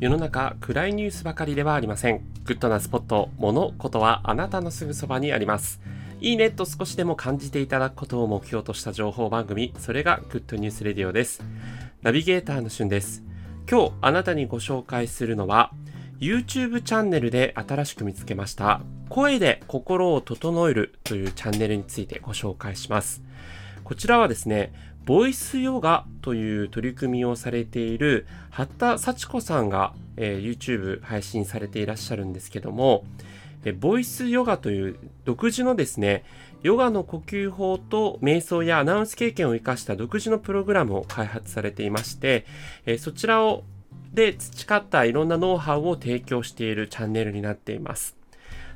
世の中暗いニュースばかりではありません。グッドなスポット、物、ことはあなたのすぐそばにあります。いいねと少しでも感じていただくことを目標とした情報番組、それがグッドニュースレディオです。ナビゲーターの旬です。今日あなたにご紹介するのは、YouTube チャンネルで新しく見つけました、声で心を整えるというチャンネルについてご紹介します。こちらはですね、ボイスヨガという取り組みをされている八田幸子さんが、えー、YouTube 配信されていらっしゃるんですけども、えボイスヨガという独自のですね、ヨガの呼吸法と瞑想やアナウンス経験を生かした独自のプログラムを開発されていまして、えそちらをで培ったいろんなノウハウを提供しているチャンネルになっています。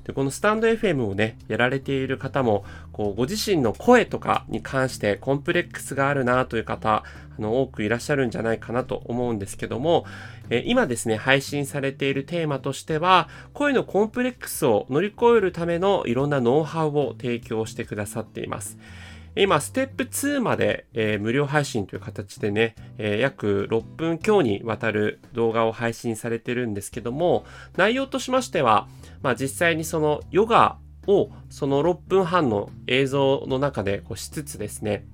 で、このスタンド FM をね、やられている方も、こう、ご自身の声とかに関してコンプレックスがあるなという方、あの、多くいらっしゃるんじゃないかなと思うんですけども、え今ですね、配信されているテーマとしては、声のコンプレックスを乗り越えるためのいろんなノウハウを提供してくださっています。今、ステップ2まで、えー、無料配信という形でね、えー、約6分強にわたる動画を配信されてるんですけども、内容としましては、まあ、実際にそのヨガをその6分半の映像の中でこうしつつですね、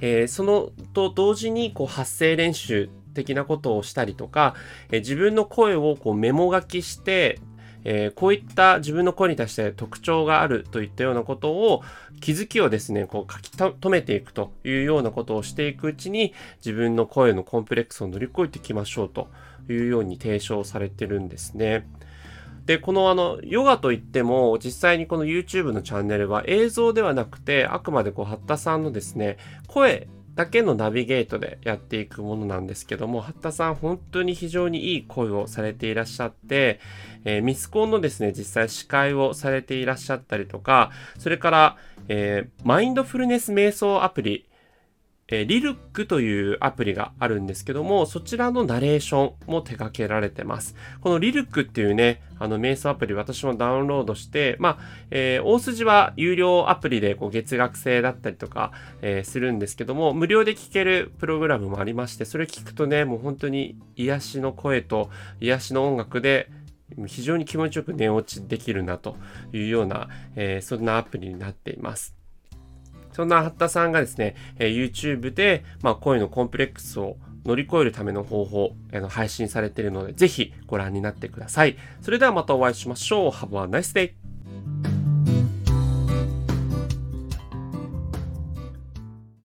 えー、そのと同時にこう発声練習的なことをしたりとか、え、自分の声をこうメモ書きしてえー、こういった自分の声に対して特徴があるといったようなことを気づきをですね、こう書き留めていくというようなことをしていくうちに自分の声のコンプレックスを乗り越えていきましょうというように提唱されてるんですね。で、このあの、ヨガといっても、実際にこの YouTube のチャンネルは映像ではなくて、あくまでこう、八田さんのですね、声だけのナビゲートでやっていくものなんですけども、八田さん本当に非常にいい声をされていらっしゃって、えー、ミスコンのですね、実際司会をされていらっしゃったりとか、それから、えー、マインドフルネス瞑想アプリ、えー、リルックというアプリがあるんですけども、そちらのナレーションも手掛けられてます。このリルックっていうね、あの瞑想アプリ私もダウンロードして、まあ、えー、大筋は有料アプリでこう月額制だったりとか、えー、するんですけども、無料で聴けるプログラムもありまして、それ聞くとね、もう本当に癒しの声と癒しの音楽で、非常に気持ちよく寝落ちできるなというような、えー、そんなアプリになっています。そんな八田さんがですね、えー、YouTube で、まあ、恋のコンプレックスを乗り越えるための方法、えの配信されているので、ぜひご覧になってください。それではまたお会いしましょう。Have a nice day!